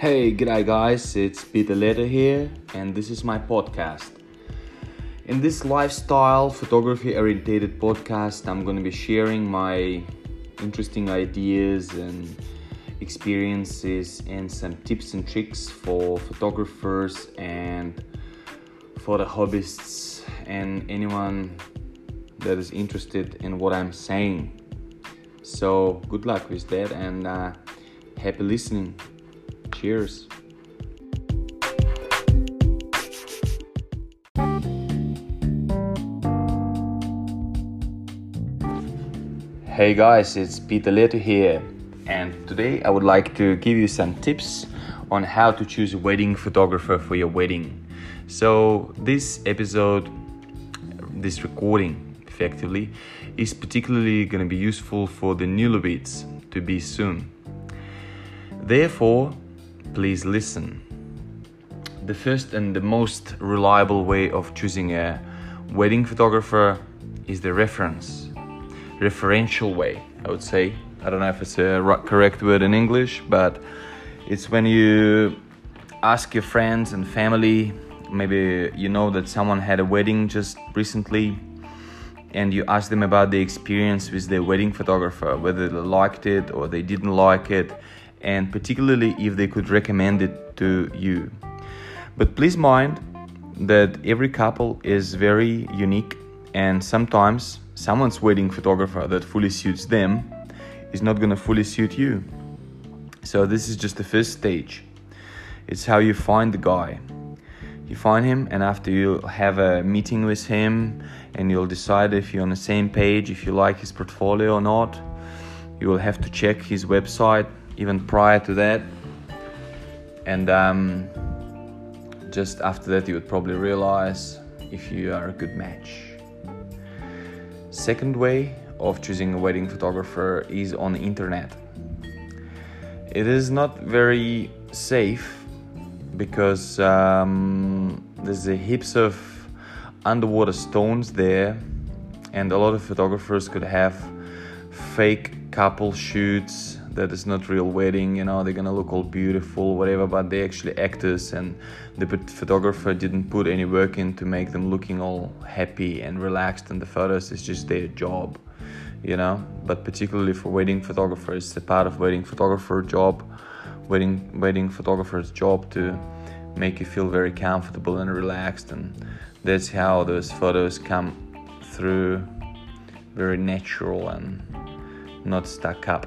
Hey, g'day guys, it's Peter Leto here, and this is my podcast. In this lifestyle photography orientated podcast, I'm going to be sharing my interesting ideas and experiences and some tips and tricks for photographers and for the hobbyists and anyone that is interested in what I'm saying. So, good luck with that and uh, happy listening. Cheers. Hey guys, it's Peter Leto here, and today I would like to give you some tips on how to choose a wedding photographer for your wedding. So, this episode, this recording effectively, is particularly going to be useful for the newlyweds to be soon. Therefore, please listen. The first and the most reliable way of choosing a wedding photographer is the reference referential way, I would say. I don't know if it's a correct word in English, but it's when you ask your friends and family, maybe you know that someone had a wedding just recently, and you ask them about the experience with their wedding photographer, whether they liked it or they didn't like it, and particularly if they could recommend it to you. But please mind that every couple is very unique, and sometimes someone's wedding photographer that fully suits them is not going to fully suit you. So, this is just the first stage. It's how you find the guy. You find him, and after you have a meeting with him, and you'll decide if you're on the same page, if you like his portfolio or not. You will have to check his website even prior to that. And um, just after that, you would probably realize if you are a good match. Second way of choosing a wedding photographer is on the internet. It is not very safe because um, there's a heaps of underwater stones there, and a lot of photographers could have fake couple shoots that is not real wedding you know they're gonna look all beautiful whatever but they actually actors and the photographer didn't put any work in to make them looking all happy and relaxed and the photos is just their job you know? But particularly for wedding photographers it's a part of wedding photographer job wedding wedding photographer's job to make you feel very comfortable and relaxed and that's how those photos come through very natural and not stuck up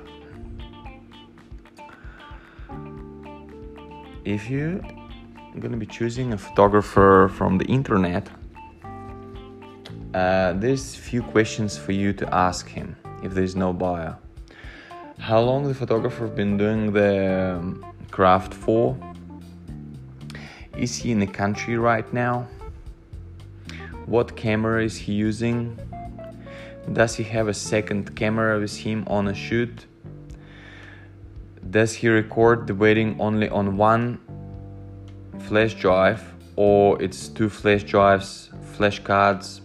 if you are going to be choosing a photographer from the internet, uh, there's few questions for you to ask him if there's no buyer. How long the photographer been doing the um, craft for? Is he in the country right now? What camera is he using? Does he have a second camera with him on a shoot? Does he record the wedding only on one flash drive or it's two flash drives flash cards?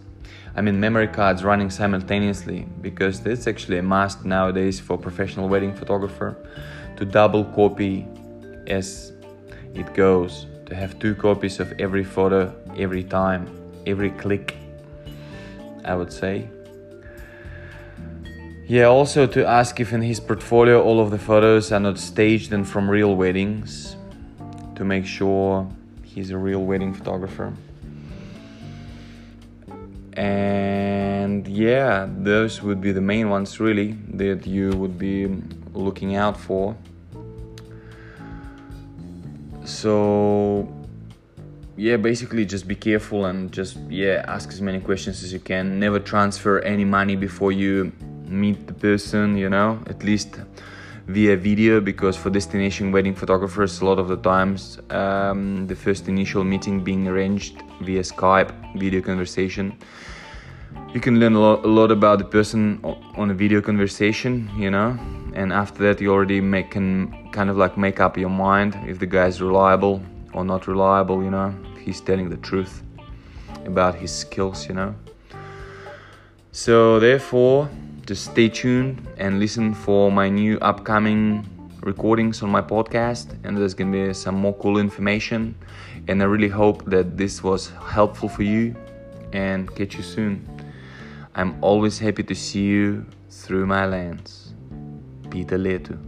I mean memory cards running simultaneously because that's actually a must nowadays for professional wedding photographer to double copy as it goes to have two copies of every photo every time every click i would say yeah, also to ask if in his portfolio all of the photos are not staged and from real weddings to make sure he's a real wedding photographer. And yeah, those would be the main ones really that you would be looking out for. So yeah basically just be careful and just yeah ask as many questions as you can never transfer any money before you meet the person, you know, at least via video because for destination wedding photographers a lot of the times um, the first initial meeting being arranged via skype video conversation. You can learn a lot, a lot about the person on a video conversation you know and after that you already make can kind of like make up your mind if the guy is reliable or not reliable you know if he's telling the truth about his skills you know. So therefore just stay tuned and listen for my new upcoming recordings on my podcast, and there's gonna be some more cool information. And I really hope that this was helpful for you. And catch you soon. I'm always happy to see you through my lens. Peter Leto.